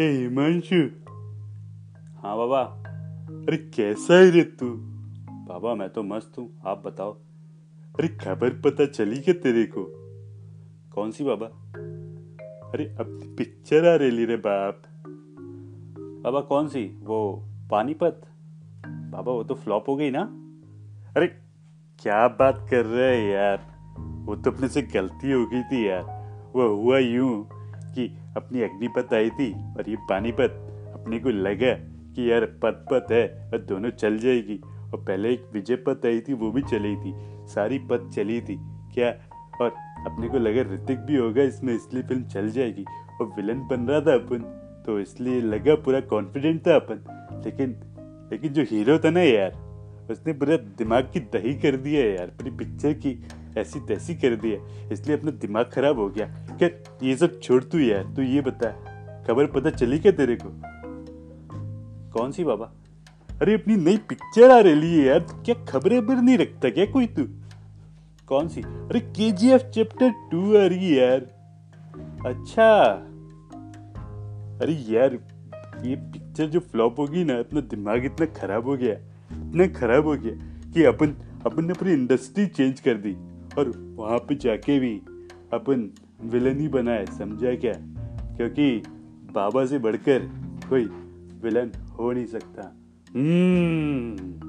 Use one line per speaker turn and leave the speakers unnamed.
ए हिमांशु हाँ बाबा अरे कैसा है रे तू बाबा मैं तो मस्त हूँ आप बताओ अरे खबर पता चली क्या तेरे को कौन सी बाबा अरे अब पिक्चर आ रही रे बाप बाबा कौन सी वो पानीपत बाबा वो तो फ्लॉप हो गई ना अरे क्या बात कर रहे है यार वो तो अपने से गलती हो गई थी यार वो हुआ यूँ कि अपनी अग्निपत आई थी और ये पानीपत अपने को लगा कि यार पत पत है और दोनों चल जाएगी। और पहले एक विजय पत आई थी, वो भी चली थी। सारी पत चली थी। क्या? और अपने को लगा ऋतिक भी होगा इसमें, इसलिए फ़िल्म चल जाएगी। और विलन बन रहा था अपन तो इसलिए लगा पूरा कॉन्फिडेंट था अपन। लेकिन लेकिन जो हीरो था ना यार, उसने पूरा दिमाग की दही कर दिया यार, पूरी पिक्चर की ऐसी तैसी कर दिया। इसलिए अपना दिमाग खराब हो गया। क्या ये सब छोड़ तू यार, तू ये बता, खबर पता चली क्या तेरे को? कौन सी बाबा? अरे अपनी नई पिक्चर आ रही है यार, क्या खबरें बर नहीं रखता क्या कोई तू? कौन सी? अरे के जी एफ़ चैप्टर टू आ रही है यार। अच्छा। अरे यार, ये पिक्चर जो फ्लॉप होगी ना, अपना दिमाग इतना खराब हो गया, इतना खराब हो गया कि अपन अपन ने पूरी इंडस्ट्री चेंज कर दी, और वहाँ पे जाके भी अपन विलन ही बना है, समझा क्या? क्योंकि बाबा से बढ़कर कोई विलन हो नहीं सकता। हम्म।